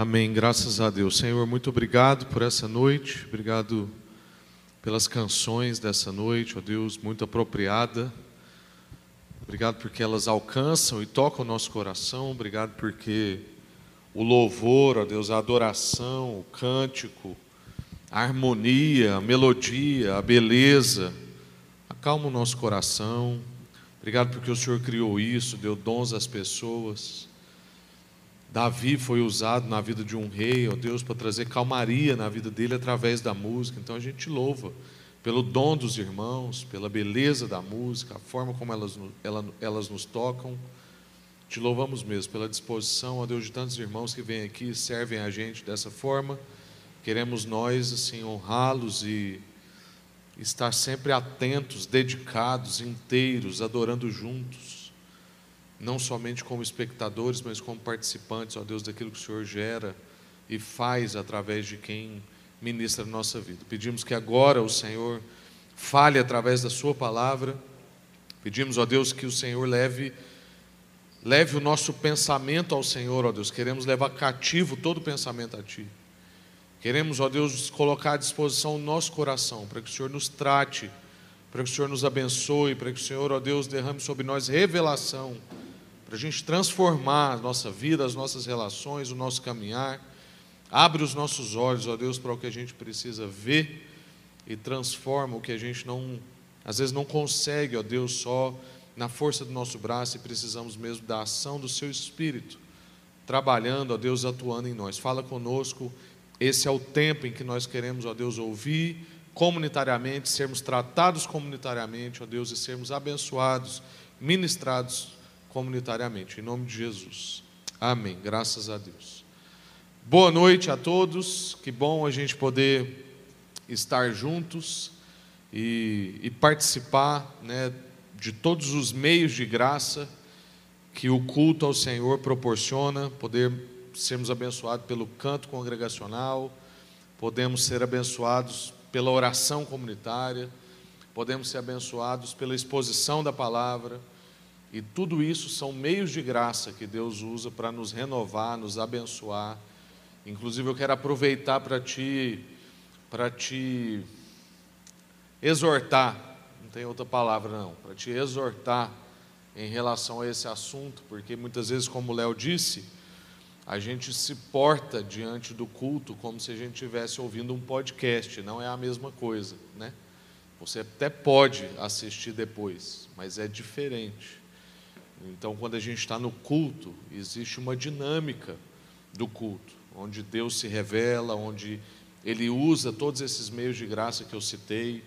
Amém. Graças a Deus. Senhor, muito obrigado por essa noite. Obrigado pelas canções dessa noite, ó Deus, muito apropriada. Obrigado porque elas alcançam e tocam o nosso coração. Obrigado porque o louvor, ó Deus, a adoração, o cântico, a harmonia, a melodia, a beleza, acalma o nosso coração. Obrigado porque o Senhor criou isso, deu dons às pessoas. Davi foi usado na vida de um rei, ó Deus, para trazer calmaria na vida dele através da música. Então a gente louva pelo dom dos irmãos, pela beleza da música, a forma como elas, elas nos tocam. Te louvamos mesmo pela disposição, ó Deus, de tantos irmãos que vêm aqui e servem a gente dessa forma. Queremos nós, assim, honrá-los e estar sempre atentos, dedicados, inteiros, adorando juntos não somente como espectadores, mas como participantes, ó Deus, daquilo que o Senhor gera e faz através de quem ministra a nossa vida. Pedimos que agora o Senhor fale através da Sua palavra. Pedimos, ó Deus, que o Senhor leve leve o nosso pensamento ao Senhor, ó Deus. Queremos levar cativo todo pensamento a Ti. Queremos, ó Deus, colocar à disposição o nosso coração para que o Senhor nos trate, para que o Senhor nos abençoe, para que o Senhor, ó Deus, derrame sobre nós revelação para a gente transformar a nossa vida, as nossas relações, o nosso caminhar. Abre os nossos olhos, ó Deus, para o que a gente precisa ver e transforma o que a gente não, às vezes não consegue, ó Deus, só na força do nosso braço e precisamos mesmo da ação do Seu Espírito, trabalhando, ó Deus, atuando em nós. Fala conosco, esse é o tempo em que nós queremos, ó Deus, ouvir comunitariamente, sermos tratados comunitariamente, ó Deus, e sermos abençoados, ministrados comunitariamente, em nome de Jesus. Amém. Graças a Deus. Boa noite a todos. Que bom a gente poder estar juntos e, e participar né, de todos os meios de graça que o culto ao Senhor proporciona, poder sermos abençoados pelo canto congregacional, podemos ser abençoados pela oração comunitária, podemos ser abençoados pela exposição da palavra e tudo isso são meios de graça que Deus usa para nos renovar, nos abençoar. Inclusive eu quero aproveitar para te para te exortar, não tem outra palavra não, para te exortar em relação a esse assunto, porque muitas vezes, como o Léo disse, a gente se porta diante do culto como se a gente estivesse ouvindo um podcast, não é a mesma coisa, né? Você até pode assistir depois, mas é diferente. Então, quando a gente está no culto, existe uma dinâmica do culto, onde Deus se revela, onde Ele usa todos esses meios de graça que eu citei,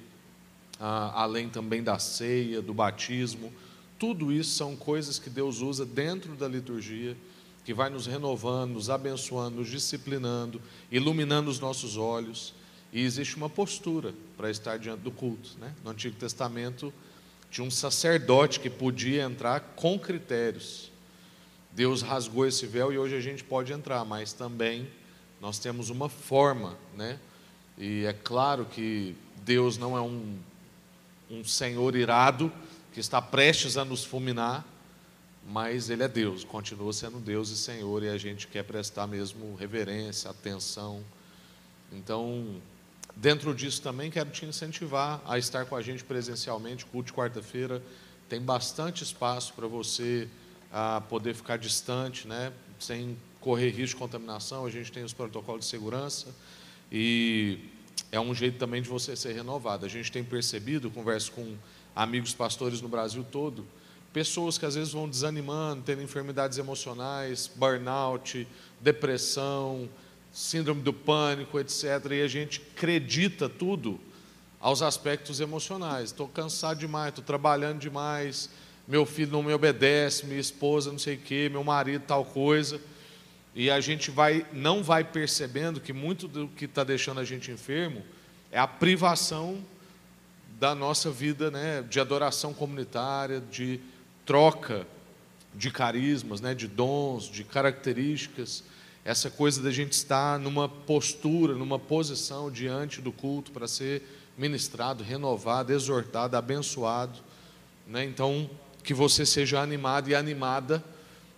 além também da ceia, do batismo. Tudo isso são coisas que Deus usa dentro da liturgia, que vai nos renovando, nos abençoando, nos disciplinando, iluminando os nossos olhos. E existe uma postura para estar diante do culto. Né? No Antigo Testamento, tinha um sacerdote que podia entrar com critérios. Deus rasgou esse véu e hoje a gente pode entrar, mas também nós temos uma forma, né? E é claro que Deus não é um, um Senhor irado que está prestes a nos fulminar, mas Ele é Deus, continua sendo Deus e Senhor, e a gente quer prestar mesmo reverência, atenção. Então, Dentro disso também quero te incentivar a estar com a gente presencialmente, culto de quarta-feira. Tem bastante espaço para você a poder ficar distante, né? sem correr risco de contaminação. A gente tem os protocolos de segurança e é um jeito também de você ser renovado. A gente tem percebido, converso com amigos pastores no Brasil todo, pessoas que às vezes vão desanimando, tendo enfermidades emocionais, burnout, depressão, síndrome do pânico, etc. E a gente acredita tudo aos aspectos emocionais. Estou cansado demais, estou trabalhando demais, meu filho não me obedece, minha esposa não sei o quê, meu marido tal coisa. E a gente vai, não vai percebendo que muito do que está deixando a gente enfermo é a privação da nossa vida né, de adoração comunitária, de troca de carismas, né, de dons, de características essa coisa da gente estar numa postura, numa posição diante do culto para ser ministrado, renovado, exortado, abençoado. Né? Então, que você seja animado e animada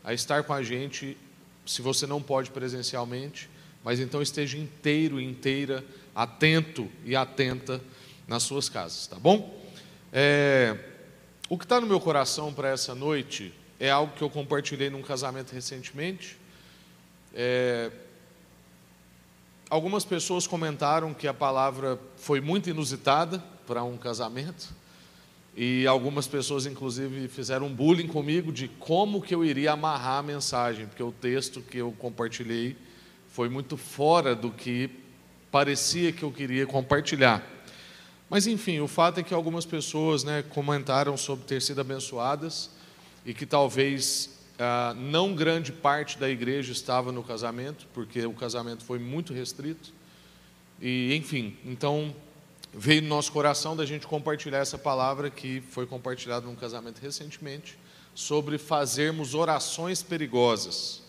a estar com a gente se você não pode presencialmente, mas então esteja inteiro, inteira, atento e atenta nas suas casas, tá bom? É, o que está no meu coração para essa noite é algo que eu compartilhei num casamento recentemente. É, algumas pessoas comentaram que a palavra foi muito inusitada para um casamento. E algumas pessoas, inclusive, fizeram bullying comigo de como que eu iria amarrar a mensagem, porque o texto que eu compartilhei foi muito fora do que parecia que eu queria compartilhar. Mas, enfim, o fato é que algumas pessoas né, comentaram sobre ter sido abençoadas e que talvez ah, não grande parte da igreja estava no casamento, porque o casamento foi muito restrito. E, enfim, então veio no nosso coração da gente compartilhar essa palavra que foi compartilhada num casamento recentemente, sobre fazermos orações perigosas.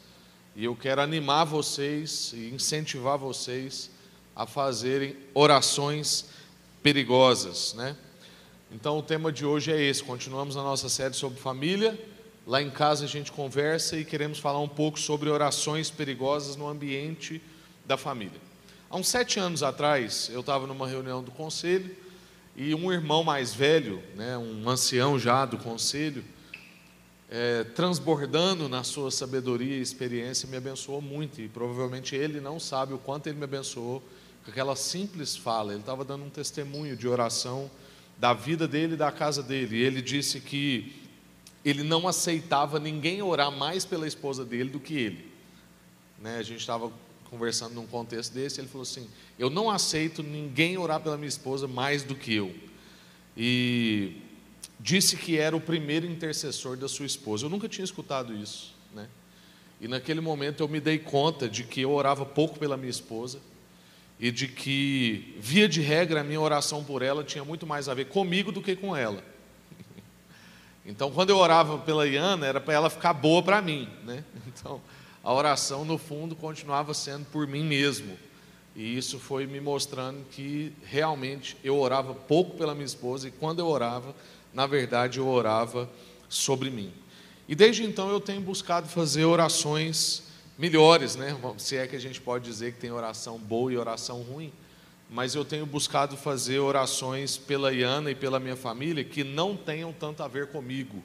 E eu quero animar vocês e incentivar vocês a fazerem orações perigosas, né? Então o tema de hoje é esse. Continuamos a nossa série sobre família. Lá em casa a gente conversa e queremos falar um pouco sobre orações perigosas no ambiente da família. Há uns sete anos atrás, eu estava numa reunião do conselho e um irmão mais velho, né, um ancião já do conselho, é, transbordando na sua sabedoria e experiência, me abençoou muito. E provavelmente ele não sabe o quanto ele me abençoou com aquela simples fala. Ele estava dando um testemunho de oração da vida dele e da casa dele. E ele disse que ele não aceitava ninguém orar mais pela esposa dele do que ele. Né, a gente estava conversando num contexto desse, ele falou assim: Eu não aceito ninguém orar pela minha esposa mais do que eu. E disse que era o primeiro intercessor da sua esposa. Eu nunca tinha escutado isso, né? E naquele momento eu me dei conta de que eu orava pouco pela minha esposa e de que, via de regra, a minha oração por ela tinha muito mais a ver comigo do que com ela. Então, quando eu orava pela Iana, era para ela ficar boa para mim, né? Então, a oração, no fundo, continuava sendo por mim mesmo. E isso foi me mostrando que realmente eu orava pouco pela minha esposa e quando eu orava, na verdade, eu orava sobre mim. E desde então eu tenho buscado fazer orações melhores, né? Se é que a gente pode dizer que tem oração boa e oração ruim, mas eu tenho buscado fazer orações pela Iana e pela minha família que não tenham tanto a ver comigo.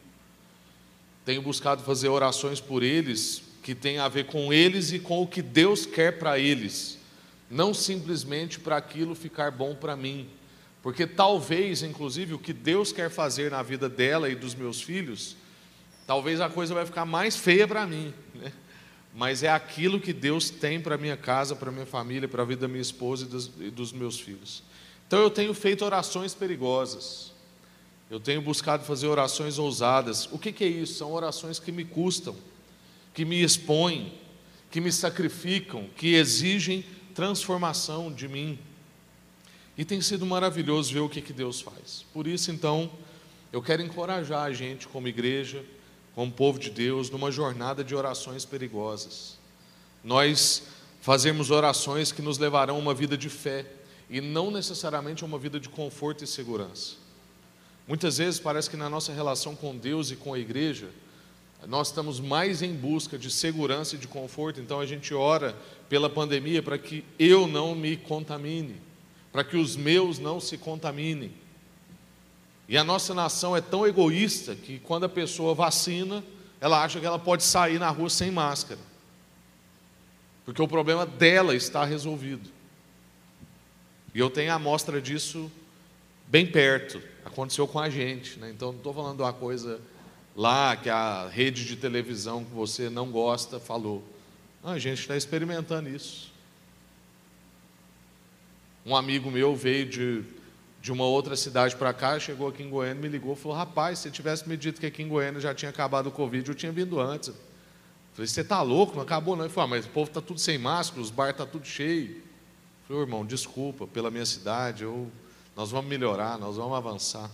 Tenho buscado fazer orações por eles que tem a ver com eles e com o que Deus quer para eles, não simplesmente para aquilo ficar bom para mim. Porque talvez, inclusive, o que Deus quer fazer na vida dela e dos meus filhos, talvez a coisa vai ficar mais feia para mim, né? Mas é aquilo que Deus tem para minha casa, para minha família, para a vida da minha esposa e dos, e dos meus filhos. Então eu tenho feito orações perigosas, eu tenho buscado fazer orações ousadas. O que, que é isso? São orações que me custam que me expõem, que me sacrificam, que exigem transformação de mim. E tem sido maravilhoso ver o que, que Deus faz. Por isso, então, eu quero encorajar a gente, como igreja, como povo de Deus, numa jornada de orações perigosas. Nós fazemos orações que nos levarão a uma vida de fé e não necessariamente a uma vida de conforto e segurança. Muitas vezes parece que na nossa relação com Deus e com a igreja, nós estamos mais em busca de segurança e de conforto, então a gente ora pela pandemia para que eu não me contamine, para que os meus não se contaminem. E a nossa nação é tão egoísta que quando a pessoa vacina, ela acha que ela pode sair na rua sem máscara, porque o problema dela está resolvido. E eu tenho a amostra disso bem perto, aconteceu com a gente, né? então não estou falando de uma coisa lá que a rede de televisão que você não gosta falou. Ah, a gente está experimentando isso. Um amigo meu veio de, de uma outra cidade para cá, chegou aqui em Goiânia, me ligou falou: Rapaz, se tivesse me dito que aqui em Goiânia já tinha acabado o Covid, eu tinha vindo antes. Falei: Você está louco? Não acabou, não. Ele falou: ah, Mas o povo está tudo sem máscara, os bar está tudo cheio. Eu falei: Irmão, desculpa pela minha cidade, eu, nós vamos melhorar, nós vamos avançar.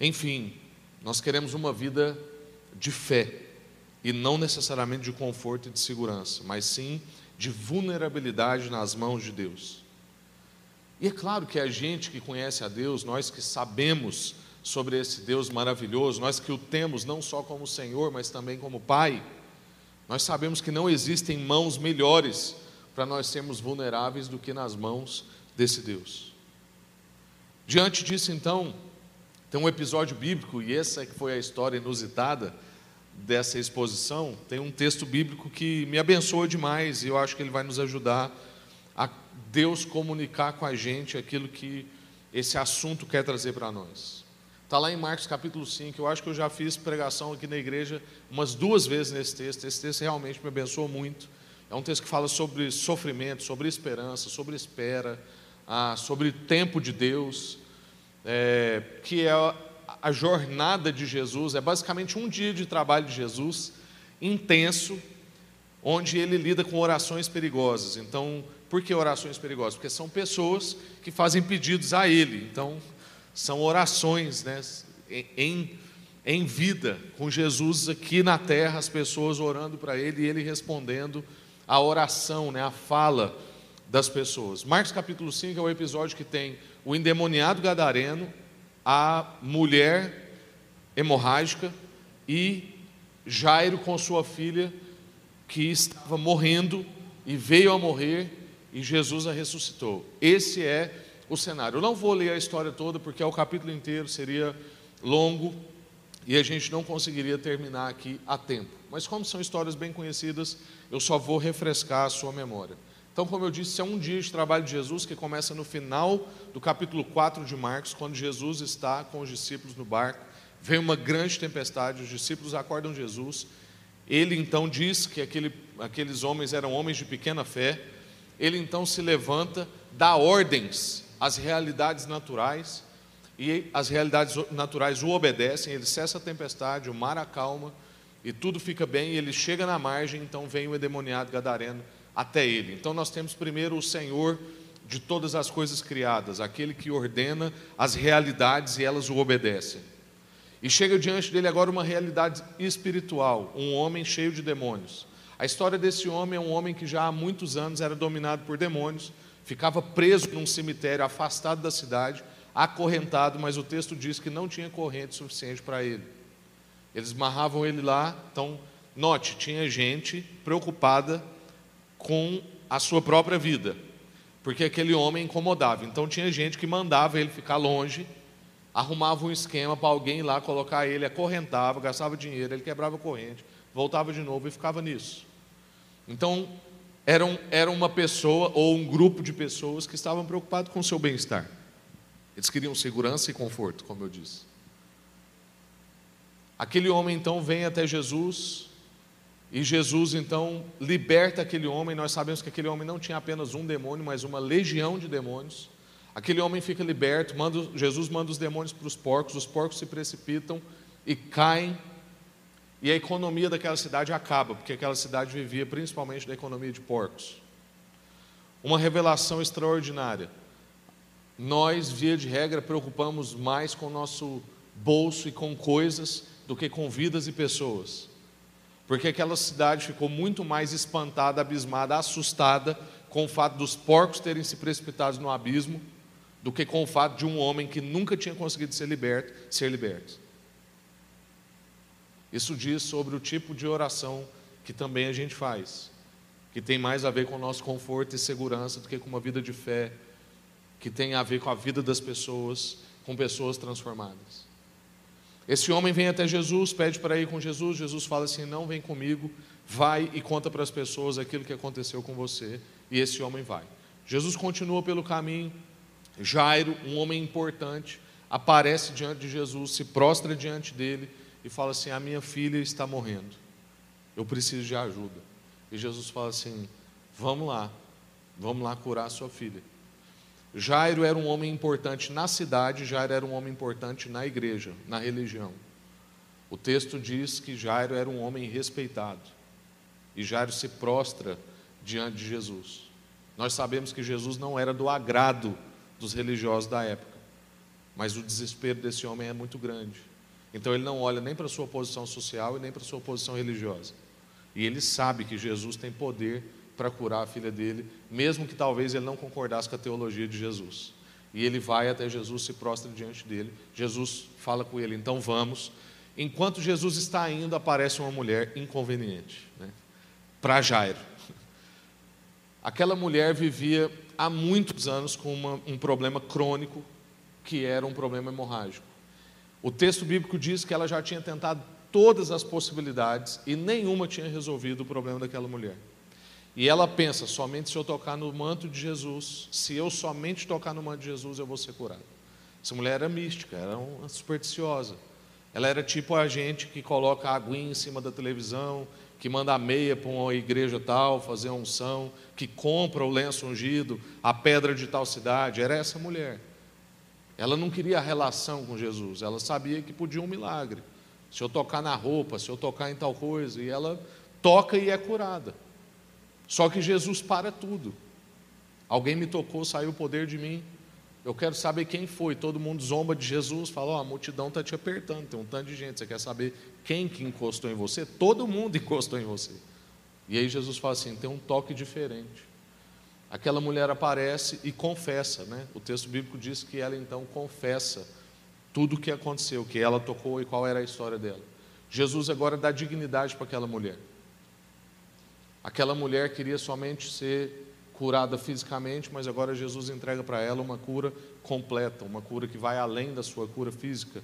Enfim, nós queremos uma vida de fé e não necessariamente de conforto e de segurança, mas sim de vulnerabilidade nas mãos de Deus. E é claro que a gente que conhece a Deus, nós que sabemos sobre esse Deus maravilhoso, nós que o temos não só como Senhor, mas também como Pai, nós sabemos que não existem mãos melhores para nós sermos vulneráveis do que nas mãos desse Deus. Diante disso, então, tem um episódio bíblico, e essa é que foi a história inusitada dessa exposição. Tem um texto bíblico que me abençoa demais, e eu acho que ele vai nos ajudar Deus comunicar com a gente aquilo que esse assunto quer trazer para nós. Está lá em Marcos capítulo 5, eu acho que eu já fiz pregação aqui na igreja umas duas vezes nesse texto. Esse texto realmente me abençoou muito. É um texto que fala sobre sofrimento, sobre esperança, sobre espera, ah, sobre tempo de Deus, é, que é a jornada de Jesus, é basicamente um dia de trabalho de Jesus, intenso, onde ele lida com orações perigosas. Então, por que orações perigosas? Porque são pessoas que fazem pedidos a ele. Então, são orações né, em, em vida, com Jesus aqui na terra, as pessoas orando para Ele e Ele respondendo a oração, né, a fala das pessoas. Marcos capítulo 5 é o episódio que tem o endemoniado gadareno, a mulher hemorrágica e Jairo com sua filha que estava morrendo e veio a morrer e Jesus a ressuscitou. Esse é o cenário. Eu não vou ler a história toda, porque é o capítulo inteiro, seria longo e a gente não conseguiria terminar aqui a tempo. Mas, como são histórias bem conhecidas, eu só vou refrescar a sua memória. Então, como eu disse, é um dia de trabalho de Jesus que começa no final do capítulo 4 de Marcos, quando Jesus está com os discípulos no barco. Vem uma grande tempestade, os discípulos acordam Jesus. Ele então diz que aquele, aqueles homens eram homens de pequena fé. Ele então se levanta, dá ordens as realidades naturais, e as realidades naturais o obedecem, ele cessa a tempestade, o mar acalma, e tudo fica bem, e ele chega na margem, então vem o endemoniado gadareno até ele. Então nós temos primeiro o Senhor de todas as coisas criadas, aquele que ordena as realidades e elas o obedecem. E chega diante dele agora uma realidade espiritual, um homem cheio de demônios. A história desse homem é um homem que já há muitos anos era dominado por demônios, ficava preso num cemitério afastado da cidade, acorrentado, mas o texto diz que não tinha corrente suficiente para ele. Eles marravam ele lá, então, note, tinha gente preocupada com a sua própria vida, porque aquele homem incomodava. Então tinha gente que mandava ele ficar longe, arrumava um esquema para alguém lá colocar ele, acorrentava, gastava dinheiro, ele quebrava corrente, voltava de novo e ficava nisso. Então era, um, era uma pessoa ou um grupo de pessoas que estavam preocupados com o seu bem-estar. Eles queriam segurança e conforto, como eu disse. Aquele homem então vem até Jesus, e Jesus então liberta aquele homem. Nós sabemos que aquele homem não tinha apenas um demônio, mas uma legião de demônios. Aquele homem fica liberto, manda, Jesus manda os demônios para os porcos, os porcos se precipitam e caem e a economia daquela cidade acaba, porque aquela cidade vivia principalmente da economia de porcos. Uma revelação extraordinária. Nós, via de regra, preocupamos mais com o nosso bolso e com coisas do que com vidas e pessoas. Porque aquela cidade ficou muito mais espantada, abismada, assustada com o fato dos porcos terem se precipitado no abismo do que com o fato de um homem que nunca tinha conseguido ser liberto, ser liberto. Isso diz sobre o tipo de oração que também a gente faz, que tem mais a ver com o nosso conforto e segurança do que com uma vida de fé, que tem a ver com a vida das pessoas, com pessoas transformadas. Esse homem vem até Jesus, pede para ir com Jesus, Jesus fala assim: Não vem comigo, vai e conta para as pessoas aquilo que aconteceu com você, e esse homem vai. Jesus continua pelo caminho, Jairo, um homem importante, aparece diante de Jesus, se prostra diante dele e fala assim: A minha filha está morrendo, eu preciso de ajuda. E Jesus fala assim: Vamos lá, vamos lá curar a sua filha. Jairo era um homem importante na cidade, Jairo era um homem importante na igreja, na religião. O texto diz que Jairo era um homem respeitado. E Jairo se prostra diante de Jesus. Nós sabemos que Jesus não era do agrado dos religiosos da época, mas o desespero desse homem é muito grande. Então ele não olha nem para a sua posição social e nem para a sua posição religiosa. E ele sabe que Jesus tem poder para curar a filha dele, mesmo que talvez ele não concordasse com a teologia de Jesus. E ele vai até Jesus, se prostra diante dele. Jesus fala com ele, então vamos. Enquanto Jesus está indo, aparece uma mulher inconveniente né? para Jairo. Aquela mulher vivia há muitos anos com uma, um problema crônico, que era um problema hemorrágico. O texto bíblico diz que ela já tinha tentado todas as possibilidades e nenhuma tinha resolvido o problema daquela mulher. E ela pensa: somente se eu tocar no manto de Jesus, se eu somente tocar no manto de Jesus, eu vou ser curado. Essa mulher era mística, era uma supersticiosa. Ela era tipo a gente que coloca a aguinha em cima da televisão, que manda a meia para uma igreja tal, fazer a unção, que compra o lenço ungido, a pedra de tal cidade. Era essa mulher. Ela não queria relação com Jesus, ela sabia que podia um milagre. Se eu tocar na roupa, se eu tocar em tal coisa, e ela toca e é curada. Só que Jesus para tudo. Alguém me tocou, saiu o poder de mim. Eu quero saber quem foi. Todo mundo zomba de Jesus, fala: oh, a multidão está te apertando, tem um tanto de gente. Você quer saber quem que encostou em você? Todo mundo encostou em você. E aí Jesus fala assim: tem um toque diferente. Aquela mulher aparece e confessa, né? O texto bíblico diz que ela então confessa tudo o que aconteceu, que ela tocou e qual era a história dela. Jesus agora dá dignidade para aquela mulher. Aquela mulher queria somente ser curada fisicamente, mas agora Jesus entrega para ela uma cura completa, uma cura que vai além da sua cura física.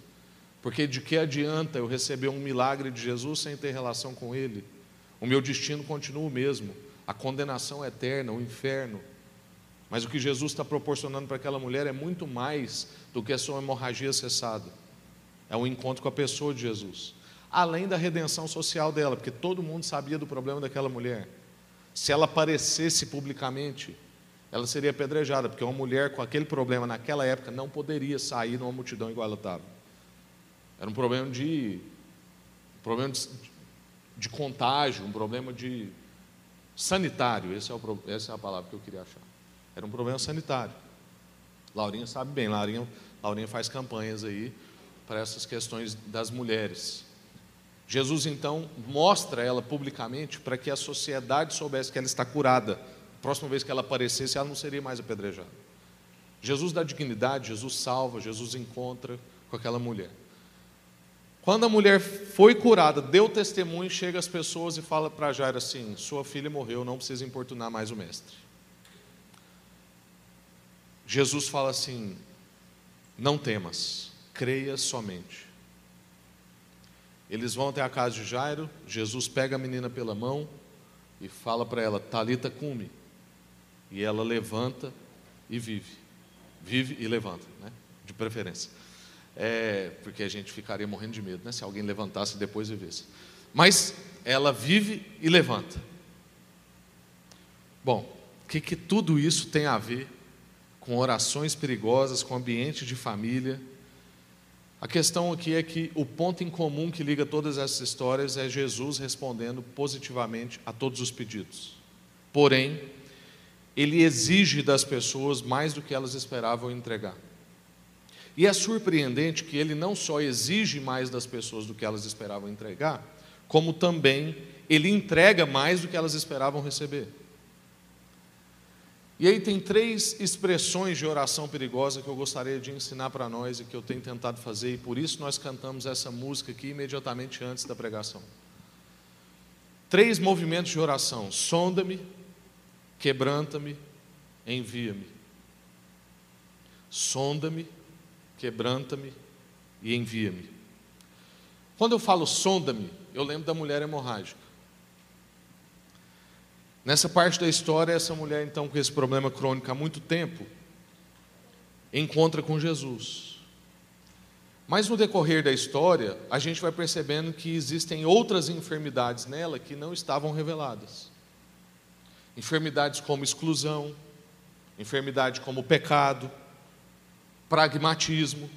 Porque de que adianta eu receber um milagre de Jesus sem ter relação com Ele? O meu destino continua o mesmo, a condenação eterna, o inferno. Mas o que Jesus está proporcionando para aquela mulher é muito mais do que a sua hemorragia cessada. É um encontro com a pessoa de Jesus. Além da redenção social dela, porque todo mundo sabia do problema daquela mulher. Se ela aparecesse publicamente, ela seria apedrejada, porque uma mulher com aquele problema naquela época não poderia sair numa multidão igual ela estava. Era um problema de um problema de, de, contágio, um problema de sanitário, esse é o, essa é a palavra que eu queria achar. Era um problema sanitário. Laurinha sabe bem, Laurinha, Laurinha faz campanhas aí para essas questões das mulheres. Jesus então mostra ela publicamente para que a sociedade soubesse que ela está curada. A próxima vez que ela aparecesse, ela não seria mais apedrejada. Jesus dá dignidade, Jesus salva, Jesus encontra com aquela mulher. Quando a mulher foi curada, deu testemunho, chega as pessoas e fala para Jairo assim: Sua filha morreu, não precisa importunar mais o mestre. Jesus fala assim: Não temas, creia somente. Eles vão até a casa de Jairo, Jesus pega a menina pela mão e fala para ela, Talita cume. E ela levanta e vive. Vive e levanta, né? de preferência. É, porque a gente ficaria morrendo de medo, né? Se alguém levantasse e depois vivesse. Mas ela vive e levanta. Bom, o que, que tudo isso tem a ver com orações perigosas, com ambiente de família? A questão aqui é que o ponto em comum que liga todas essas histórias é Jesus respondendo positivamente a todos os pedidos. Porém, ele exige das pessoas mais do que elas esperavam entregar. E é surpreendente que ele não só exige mais das pessoas do que elas esperavam entregar, como também ele entrega mais do que elas esperavam receber. E aí tem três expressões de oração perigosa que eu gostaria de ensinar para nós e que eu tenho tentado fazer, e por isso nós cantamos essa música aqui imediatamente antes da pregação. Três movimentos de oração: sonda-me, quebranta-me, envia-me. Sonda-me, quebranta-me e envia-me. Quando eu falo sonda-me, eu lembro da mulher hemorrágica. Nessa parte da história, essa mulher, então, com esse problema crônico há muito tempo, encontra com Jesus. Mas no decorrer da história, a gente vai percebendo que existem outras enfermidades nela que não estavam reveladas. Enfermidades como exclusão, enfermidade como pecado, pragmatismo.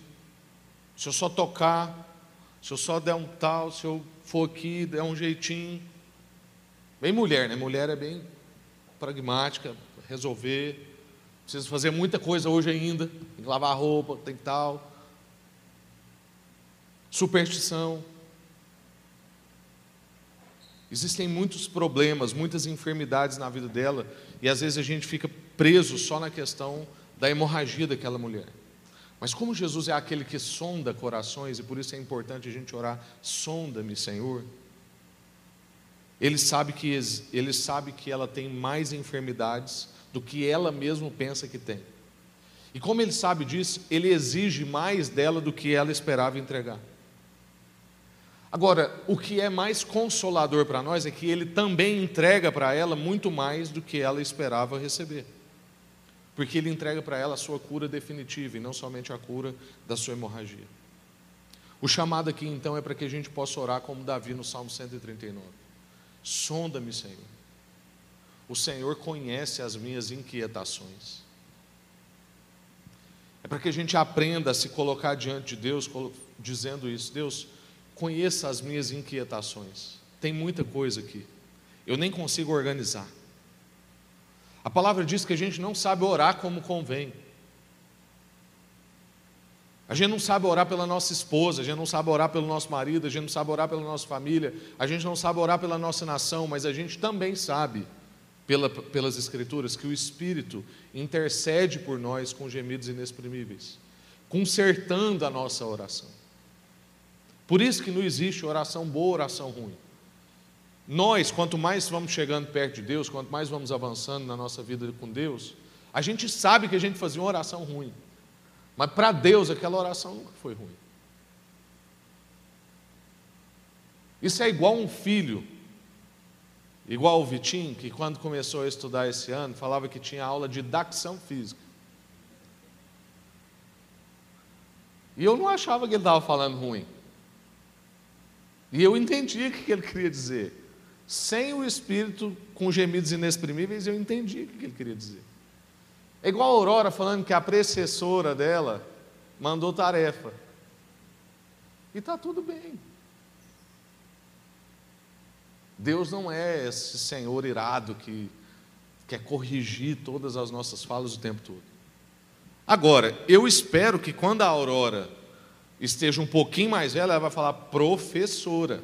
Se eu só tocar, se eu só der um tal, se eu for aqui, der um jeitinho, Bem mulher, né? Mulher é bem pragmática, resolver. Precisa fazer muita coisa hoje ainda. Tem que lavar roupa, tem tal. Superstição. Existem muitos problemas, muitas enfermidades na vida dela, e às vezes a gente fica preso só na questão da hemorragia daquela mulher. Mas como Jesus é aquele que sonda corações, e por isso é importante a gente orar, sonda-me, Senhor. Ele sabe, que, ele sabe que ela tem mais enfermidades do que ela mesma pensa que tem. E como ele sabe disso, ele exige mais dela do que ela esperava entregar. Agora, o que é mais consolador para nós é que ele também entrega para ela muito mais do que ela esperava receber porque ele entrega para ela a sua cura definitiva e não somente a cura da sua hemorragia. O chamado aqui então é para que a gente possa orar como Davi no Salmo 139. Sonda-me, Senhor. O Senhor conhece as minhas inquietações. É para que a gente aprenda a se colocar diante de Deus, dizendo isso: Deus, conheça as minhas inquietações. Tem muita coisa aqui. Eu nem consigo organizar. A palavra diz que a gente não sabe orar como convém. A gente não sabe orar pela nossa esposa, a gente não sabe orar pelo nosso marido, a gente não sabe orar pela nossa família, a gente não sabe orar pela nossa nação, mas a gente também sabe, pela, pelas Escrituras, que o Espírito intercede por nós com gemidos inexprimíveis, consertando a nossa oração. Por isso que não existe oração boa, oração ruim. Nós, quanto mais vamos chegando perto de Deus, quanto mais vamos avançando na nossa vida com Deus, a gente sabe que a gente fazia uma oração ruim. Mas para Deus aquela oração nunca foi ruim. Isso é igual um filho, igual o Vitinho, que quando começou a estudar esse ano, falava que tinha aula de dacção física. E eu não achava que ele estava falando ruim. E eu entendia o que ele queria dizer. Sem o Espírito, com gemidos inexprimíveis, eu entendi o que ele queria dizer. É igual a Aurora falando que a precessora dela mandou tarefa. E está tudo bem. Deus não é esse Senhor irado que quer corrigir todas as nossas falas o tempo todo. Agora, eu espero que quando a Aurora esteja um pouquinho mais velha, ela vai falar professora.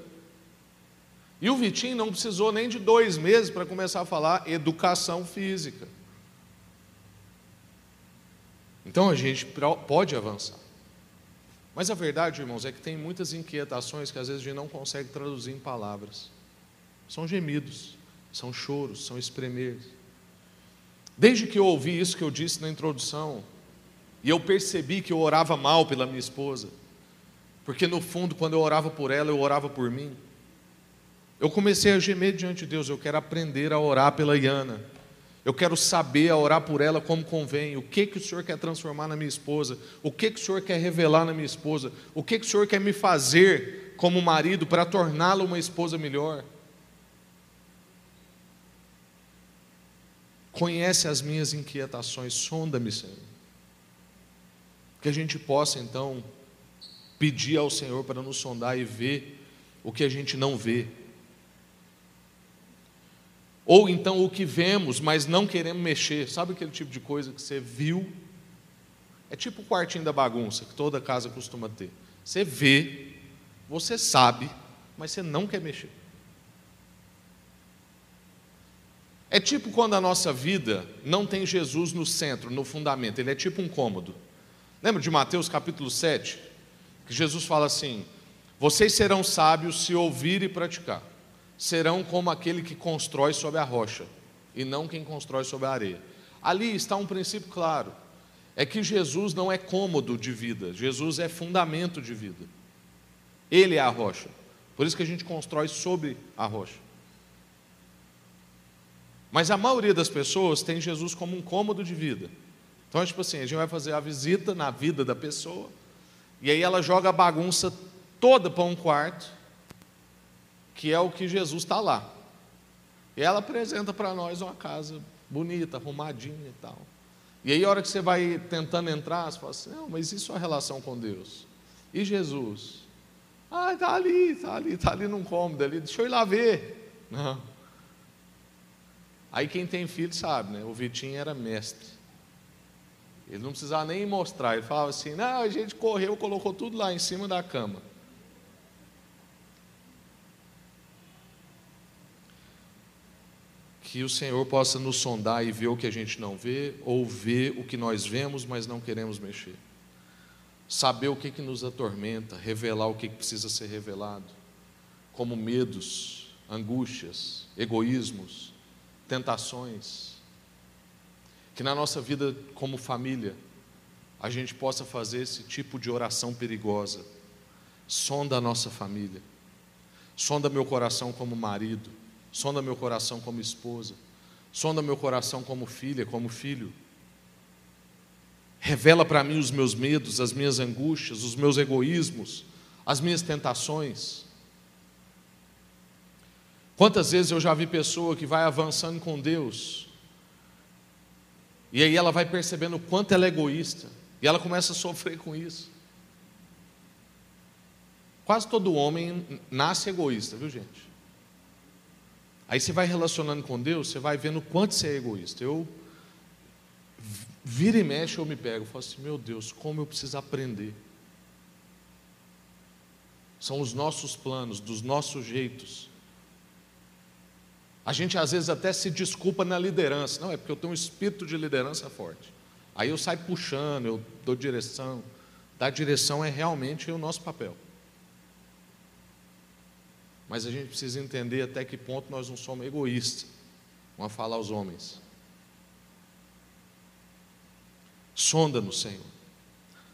E o Vitinho não precisou nem de dois meses para começar a falar educação física. Então a gente pode avançar. Mas a verdade, irmãos, é que tem muitas inquietações que às vezes a gente não consegue traduzir em palavras. São gemidos, são choros, são espremer. Desde que eu ouvi isso que eu disse na introdução, e eu percebi que eu orava mal pela minha esposa, porque no fundo, quando eu orava por ela, eu orava por mim. Eu comecei a gemer diante de Deus, eu quero aprender a orar pela Iana. Eu quero saber a orar por ela como convém. O que que o Senhor quer transformar na minha esposa? O que que o Senhor quer revelar na minha esposa? O que que o Senhor quer me fazer como marido para torná-la uma esposa melhor? Conhece as minhas inquietações, sonda-me, Senhor. Que a gente possa então pedir ao Senhor para nos sondar e ver o que a gente não vê. Ou então o que vemos, mas não queremos mexer. Sabe aquele tipo de coisa que você viu? É tipo o quartinho da bagunça que toda casa costuma ter. Você vê, você sabe, mas você não quer mexer. É tipo quando a nossa vida não tem Jesus no centro, no fundamento, ele é tipo um cômodo. Lembra de Mateus capítulo 7? Que Jesus fala assim: Vocês serão sábios se ouvir e praticar serão como aquele que constrói sobre a rocha, e não quem constrói sobre a areia. Ali está um princípio claro: é que Jesus não é cômodo de vida, Jesus é fundamento de vida. Ele é a rocha. Por isso que a gente constrói sobre a rocha. Mas a maioria das pessoas tem Jesus como um cômodo de vida. Então, é tipo assim, a gente vai fazer a visita na vida da pessoa, e aí ela joga a bagunça toda para um quarto, que é o que Jesus está lá. E ela apresenta para nós uma casa bonita, arrumadinha e tal. E aí, a hora que você vai tentando entrar, você fala assim: não, mas e sua relação com Deus? E Jesus? Ah, está ali, está ali, está ali num cômodo ali, deixa eu ir lá ver. Não. Aí quem tem filho sabe, né? O Vitinho era mestre. Ele não precisava nem mostrar, ele falava assim: não, a gente correu, colocou tudo lá em cima da cama. Que o Senhor possa nos sondar e ver o que a gente não vê, ou ver o que nós vemos, mas não queremos mexer. Saber o que, que nos atormenta, revelar o que, que precisa ser revelado, como medos, angústias, egoísmos, tentações. Que na nossa vida como família, a gente possa fazer esse tipo de oração perigosa. Sonda a nossa família, sonda meu coração como marido, sonda meu coração como esposa, sonda meu coração como filha, como filho. Revela para mim os meus medos, as minhas angústias, os meus egoísmos, as minhas tentações. Quantas vezes eu já vi pessoa que vai avançando com Deus, e aí ela vai percebendo o quanto ela é egoísta, e ela começa a sofrer com isso. Quase todo homem nasce egoísta, viu gente? Aí você vai relacionando com Deus, você vai vendo o quanto você é egoísta. Eu vira e mexe, eu me pego, eu falo assim, meu Deus, como eu preciso aprender. São os nossos planos, dos nossos jeitos. A gente às vezes até se desculpa na liderança. Não, é porque eu tenho um espírito de liderança forte. Aí eu saio puxando, eu dou direção. Dar direção é realmente o nosso papel. Mas a gente precisa entender até que ponto nós não somos egoístas. Vamos falar aos homens. Sonda no Senhor.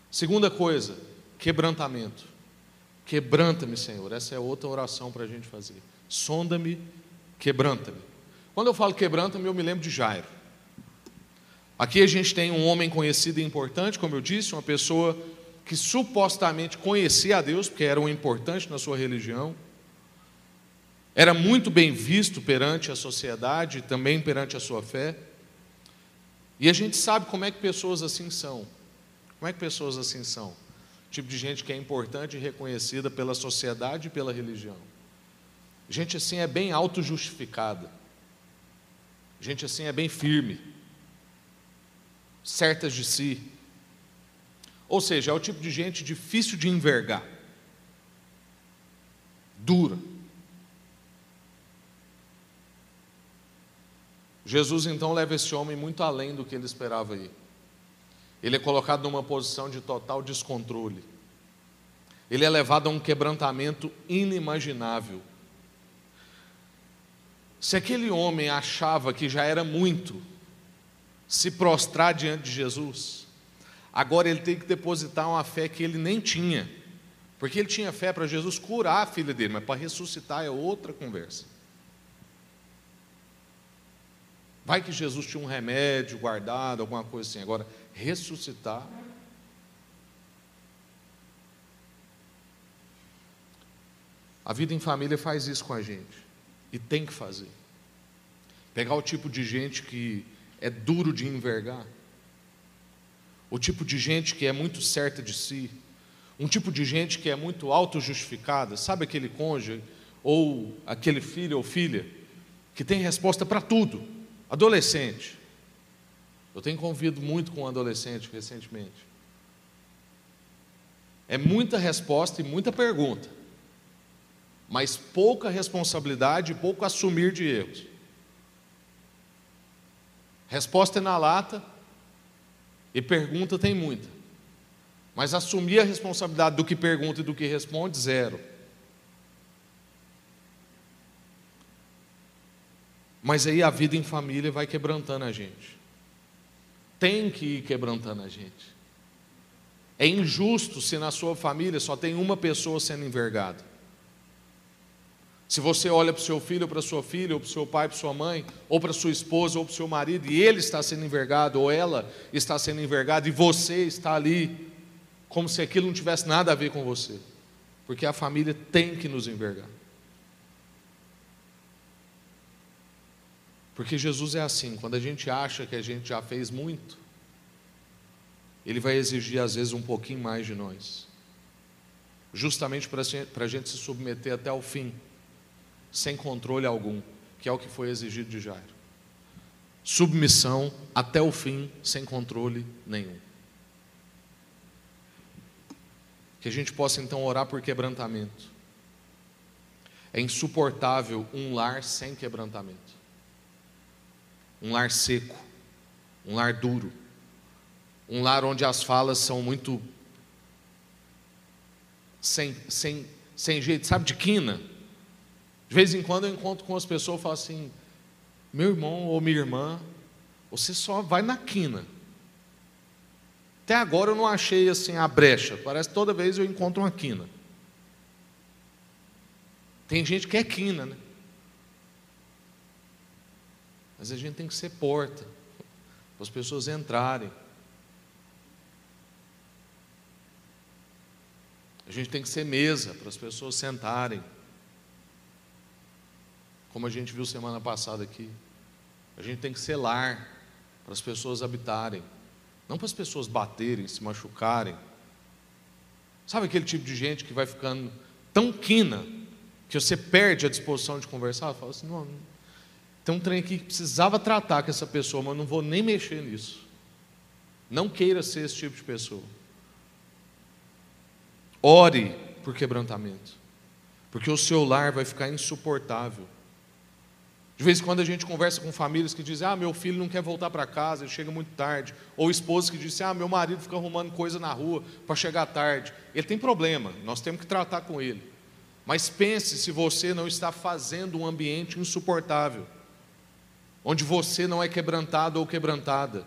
Segunda coisa, quebrantamento. Quebranta-me, Senhor. Essa é outra oração para a gente fazer. Sonda-me, quebranta-me. Quando eu falo quebranta-me, eu me lembro de Jairo. Aqui a gente tem um homem conhecido e importante, como eu disse, uma pessoa que supostamente conhecia a Deus, porque era um importante na sua religião era muito bem visto perante a sociedade, também perante a sua fé. E a gente sabe como é que pessoas assim são. Como é que pessoas assim são? Tipo de gente que é importante e reconhecida pela sociedade e pela religião. Gente assim é bem auto-justificada. Gente assim é bem firme. Certas de si. Ou seja, é o tipo de gente difícil de envergar. Dura Jesus então leva esse homem muito além do que ele esperava ir. Ele é colocado numa posição de total descontrole. Ele é levado a um quebrantamento inimaginável. Se aquele homem achava que já era muito se prostrar diante de Jesus, agora ele tem que depositar uma fé que ele nem tinha. Porque ele tinha fé para Jesus curar a filha dele, mas para ressuscitar é outra conversa. Vai que Jesus tinha um remédio guardado, alguma coisa assim. Agora, ressuscitar. A vida em família faz isso com a gente. E tem que fazer. Pegar o tipo de gente que é duro de envergar. O tipo de gente que é muito certa de si. Um tipo de gente que é muito auto-justificada. Sabe aquele cônjuge ou aquele filho ou filha que tem resposta para tudo. Adolescente. Eu tenho convido muito com um adolescente recentemente. É muita resposta e muita pergunta, mas pouca responsabilidade e pouco assumir de erros. Resposta é na lata e pergunta tem muita, mas assumir a responsabilidade do que pergunta e do que responde, zero. Mas aí a vida em família vai quebrantando a gente. Tem que ir quebrantando a gente. É injusto se na sua família só tem uma pessoa sendo envergada. Se você olha para o seu filho ou para sua filha, ou para o seu pai, para sua mãe, ou para sua esposa, ou para o seu marido, e ele está sendo envergado, ou ela está sendo envergada, e você está ali, como se aquilo não tivesse nada a ver com você. Porque a família tem que nos envergar. Porque Jesus é assim, quando a gente acha que a gente já fez muito, Ele vai exigir às vezes um pouquinho mais de nós, justamente para a gente se submeter até o fim, sem controle algum, que é o que foi exigido de Jairo. Submissão até o fim, sem controle nenhum. Que a gente possa então orar por quebrantamento. É insuportável um lar sem quebrantamento. Um lar seco, um lar duro, um lar onde as falas são muito sem, sem, sem jeito, sabe, de quina. De vez em quando eu encontro com as pessoas e falo assim: meu irmão ou minha irmã, você só vai na quina. Até agora eu não achei assim a brecha, parece que toda vez eu encontro uma quina. Tem gente que é quina, né? Mas a gente tem que ser porta, para as pessoas entrarem. A gente tem que ser mesa para as pessoas sentarem. Como a gente viu semana passada aqui. A gente tem que ser lar para as pessoas habitarem. Não para as pessoas baterem, se machucarem. Sabe aquele tipo de gente que vai ficando tão quina que você perde a disposição de conversar? Fala assim: não, tem um trem aqui que precisava tratar com essa pessoa, mas não vou nem mexer nisso. Não queira ser esse tipo de pessoa. Ore por quebrantamento, porque o seu lar vai ficar insuportável. De vez em quando a gente conversa com famílias que dizem: Ah, meu filho não quer voltar para casa, ele chega muito tarde. Ou esposas que dizem: Ah, meu marido fica arrumando coisa na rua para chegar tarde. Ele tem problema, nós temos que tratar com ele. Mas pense se você não está fazendo um ambiente insuportável, onde você não é quebrantado ou quebrantada,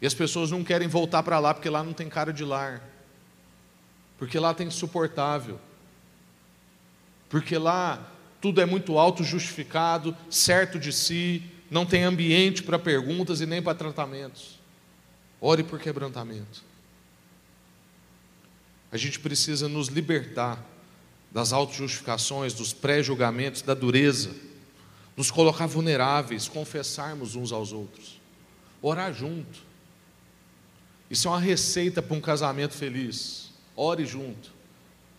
e as pessoas não querem voltar para lá porque lá não tem cara de lar porque lá tem insuportável, porque lá tudo é muito auto-justificado, certo de si, não tem ambiente para perguntas e nem para tratamentos. Ore por quebrantamento. A gente precisa nos libertar das auto-justificações, dos pré-julgamentos, da dureza, nos colocar vulneráveis, confessarmos uns aos outros, orar junto. Isso é uma receita para um casamento feliz. Ore junto.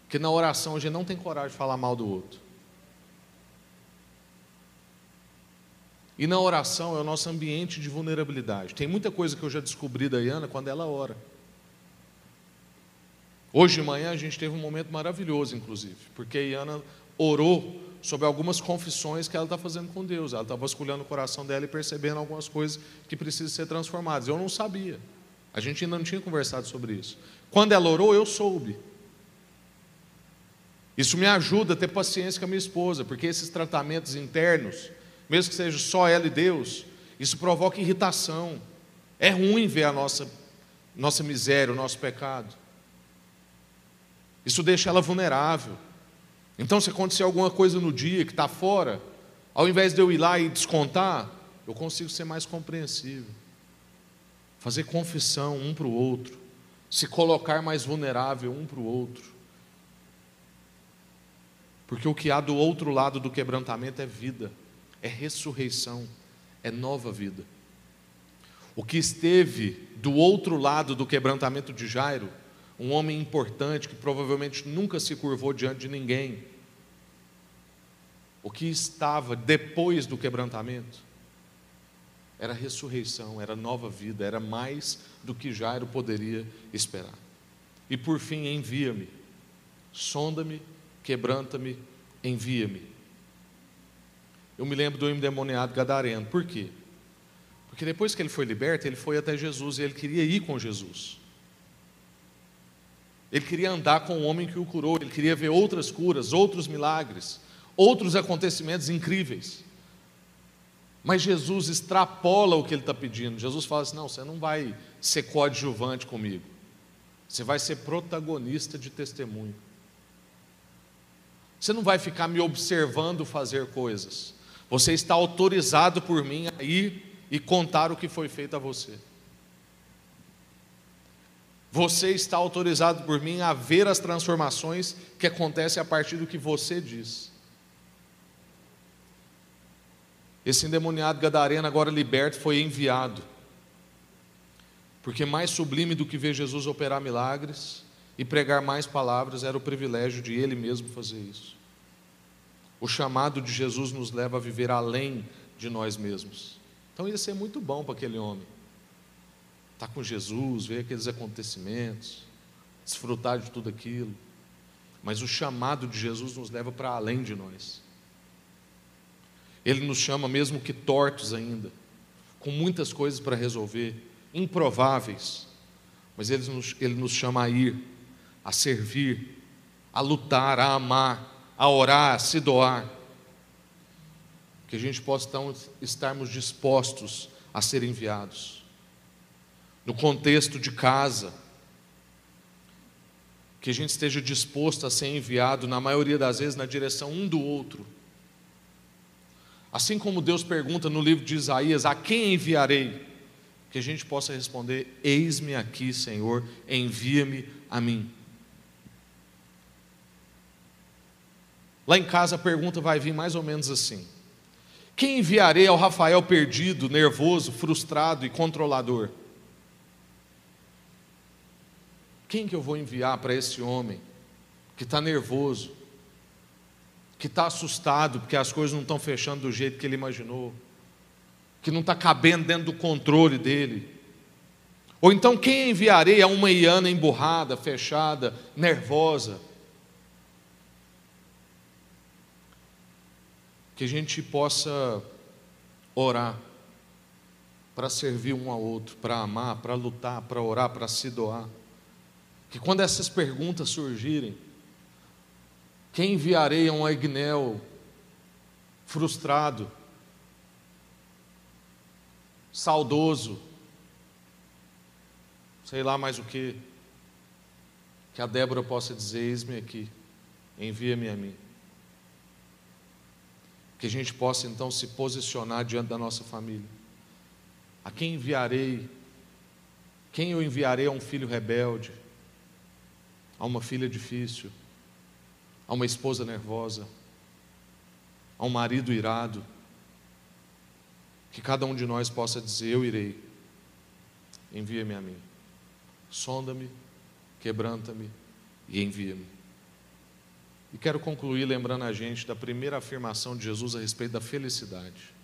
Porque na oração a gente não tem coragem de falar mal do outro. E na oração é o nosso ambiente de vulnerabilidade. Tem muita coisa que eu já descobri da Iana quando ela ora. Hoje de manhã a gente teve um momento maravilhoso, inclusive, porque a Iana orou sobre algumas confissões que ela está fazendo com Deus. Ela está vasculhando o coração dela e percebendo algumas coisas que precisam ser transformadas. Eu não sabia. A gente ainda não tinha conversado sobre isso. Quando ela orou, eu soube. Isso me ajuda a ter paciência com a minha esposa, porque esses tratamentos internos, mesmo que seja só ela e Deus, isso provoca irritação. É ruim ver a nossa, nossa miséria, o nosso pecado. Isso deixa ela vulnerável. Então, se acontecer alguma coisa no dia que está fora, ao invés de eu ir lá e descontar, eu consigo ser mais compreensível fazer confissão um para o outro, se colocar mais vulnerável um para o outro. Porque o que há do outro lado do quebrantamento é vida, é ressurreição, é nova vida. O que esteve do outro lado do quebrantamento de Jairo, um homem importante que provavelmente nunca se curvou diante de ninguém, o que estava depois do quebrantamento, era ressurreição, era nova vida, era mais do que Jairo poderia esperar. E por fim, envia-me, sonda-me, quebranta-me, envia-me. Eu me lembro do endemoniado gadareno, por quê? Porque depois que ele foi liberto, ele foi até Jesus e ele queria ir com Jesus. Ele queria andar com o homem que o curou, ele queria ver outras curas, outros milagres, outros acontecimentos incríveis. Mas Jesus extrapola o que ele está pedindo. Jesus fala assim: não, você não vai ser coadjuvante comigo. Você vai ser protagonista de testemunho. Você não vai ficar me observando fazer coisas. Você está autorizado por mim a ir e contar o que foi feito a você. Você está autorizado por mim a ver as transformações que acontecem a partir do que você diz. Esse endemoniado gadareno, agora liberto, foi enviado. Porque mais sublime do que ver Jesus operar milagres e pregar mais palavras era o privilégio de ele mesmo fazer isso. O chamado de Jesus nos leva a viver além de nós mesmos. Então ia ser muito bom para aquele homem. Estar tá com Jesus, ver aqueles acontecimentos, desfrutar de tudo aquilo. Mas o chamado de Jesus nos leva para além de nós. Ele nos chama mesmo que tortos ainda, com muitas coisas para resolver, improváveis, mas ele nos, ele nos chama a ir, a servir, a lutar, a amar, a orar, a se doar. Que a gente possa então, estarmos dispostos a ser enviados. No contexto de casa, que a gente esteja disposto a ser enviado, na maioria das vezes, na direção um do outro. Assim como Deus pergunta no livro de Isaías: A quem enviarei? Que a gente possa responder: Eis-me aqui, Senhor, envia-me a mim. Lá em casa a pergunta vai vir mais ou menos assim: Quem enviarei ao Rafael perdido, nervoso, frustrado e controlador? Quem que eu vou enviar para esse homem que está nervoso, que está assustado porque as coisas não estão fechando do jeito que ele imaginou, que não está cabendo dentro do controle dele? Ou então quem enviarei a uma Iana emburrada, fechada, nervosa? Que a gente possa orar para servir um ao outro, para amar, para lutar, para orar, para se doar. Que quando essas perguntas surgirem, quem enviarei a um Agnel frustrado, saudoso, sei lá mais o que, que a Débora possa dizer: Eis-me aqui, envia-me a mim. Que a gente possa então se posicionar diante da nossa família. A quem enviarei? Quem eu enviarei a um filho rebelde? A uma filha difícil, a uma esposa nervosa, a um marido irado, que cada um de nós possa dizer: Eu irei, envia-me a mim, sonda-me, quebranta-me e envia-me. E quero concluir lembrando a gente da primeira afirmação de Jesus a respeito da felicidade.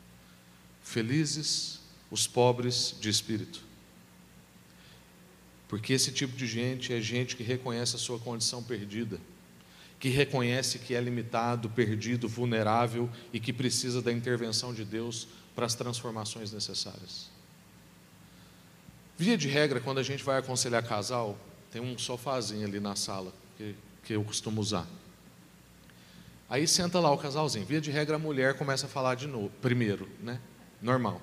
Felizes os pobres de espírito porque esse tipo de gente é gente que reconhece a sua condição perdida, que reconhece que é limitado, perdido, vulnerável e que precisa da intervenção de Deus para as transformações necessárias. Via de regra, quando a gente vai aconselhar casal, tem um sofazinho ali na sala que, que eu costumo usar. Aí senta lá o casalzinho. Via de regra, a mulher começa a falar de novo, primeiro, né? Normal.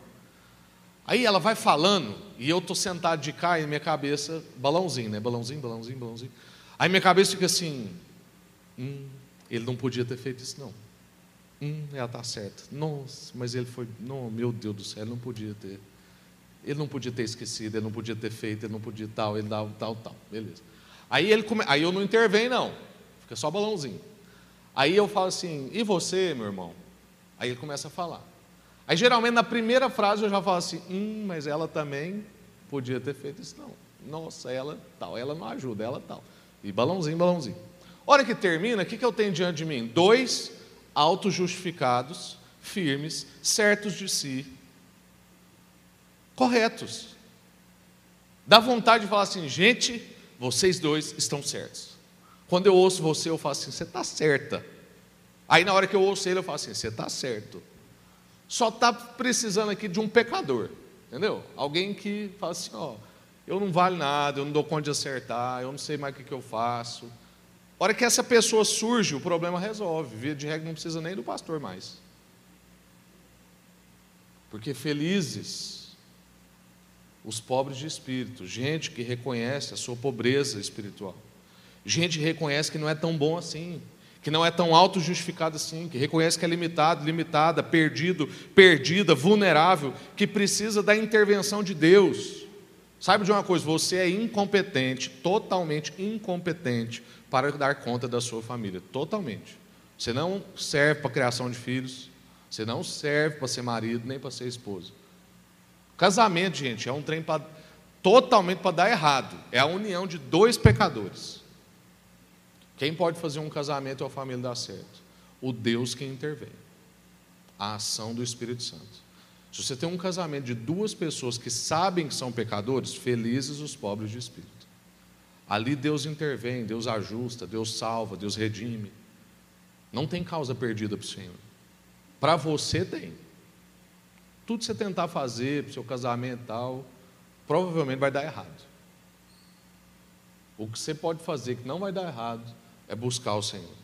Aí ela vai falando, e eu estou sentado de cá e minha cabeça, balãozinho, né? Balãozinho, balãozinho, balãozinho. Aí minha cabeça fica assim: hum, ele não podia ter feito isso, não. Hum, ela está certa. Nossa, mas ele foi, não, meu Deus do céu, ele não podia ter. Ele não podia ter esquecido, ele não podia ter feito, ele não podia tal, ele dava tal, tal, beleza. Aí, ele come... aí eu não intervenho, não, fica só balãozinho. Aí eu falo assim: e você, meu irmão? Aí ele começa a falar. Aí geralmente na primeira frase eu já falo assim, hum, mas ela também podia ter feito isso. Não, nossa, ela tal, ela não ajuda, ela tal. E balãozinho, balãozinho. Hora que termina, o que, que eu tenho diante de mim? Dois autojustificados, firmes, certos de si, corretos. Dá vontade de falar assim, gente, vocês dois estão certos. Quando eu ouço você, eu falo assim, você está certa. Aí na hora que eu ouço ele, eu falo assim, você está certo só está precisando aqui de um pecador, entendeu? Alguém que fala assim: ó, eu não vale nada, eu não dou conta de acertar, eu não sei mais o que, que eu faço. A hora que essa pessoa surge, o problema resolve. Via de regra não precisa nem do pastor mais. Porque felizes os pobres de espírito, gente que reconhece a sua pobreza espiritual, gente que reconhece que não é tão bom assim, que não é tão auto-justificado assim, que reconhece que é limitado, limitada, perdido, perdida, vulnerável, que precisa da intervenção de Deus. Saiba de uma coisa, você é incompetente, totalmente incompetente para dar conta da sua família, totalmente. Você não serve para a criação de filhos, você não serve para ser marido, nem para ser esposa. Casamento, gente, é um trem pra, totalmente para dar errado. É a união de dois pecadores. Quem pode fazer um casamento ou a família dar certo? O Deus que intervém. A ação do Espírito Santo. Se você tem um casamento de duas pessoas que sabem que são pecadores, felizes os pobres de espírito. Ali Deus intervém, Deus ajusta, Deus salva, Deus redime. Não tem causa perdida para o Senhor. Para você tem. tudo que você tentar fazer para o seu casamento e tal, provavelmente vai dar errado. O que você pode fazer que não vai dar errado é buscar o Senhor.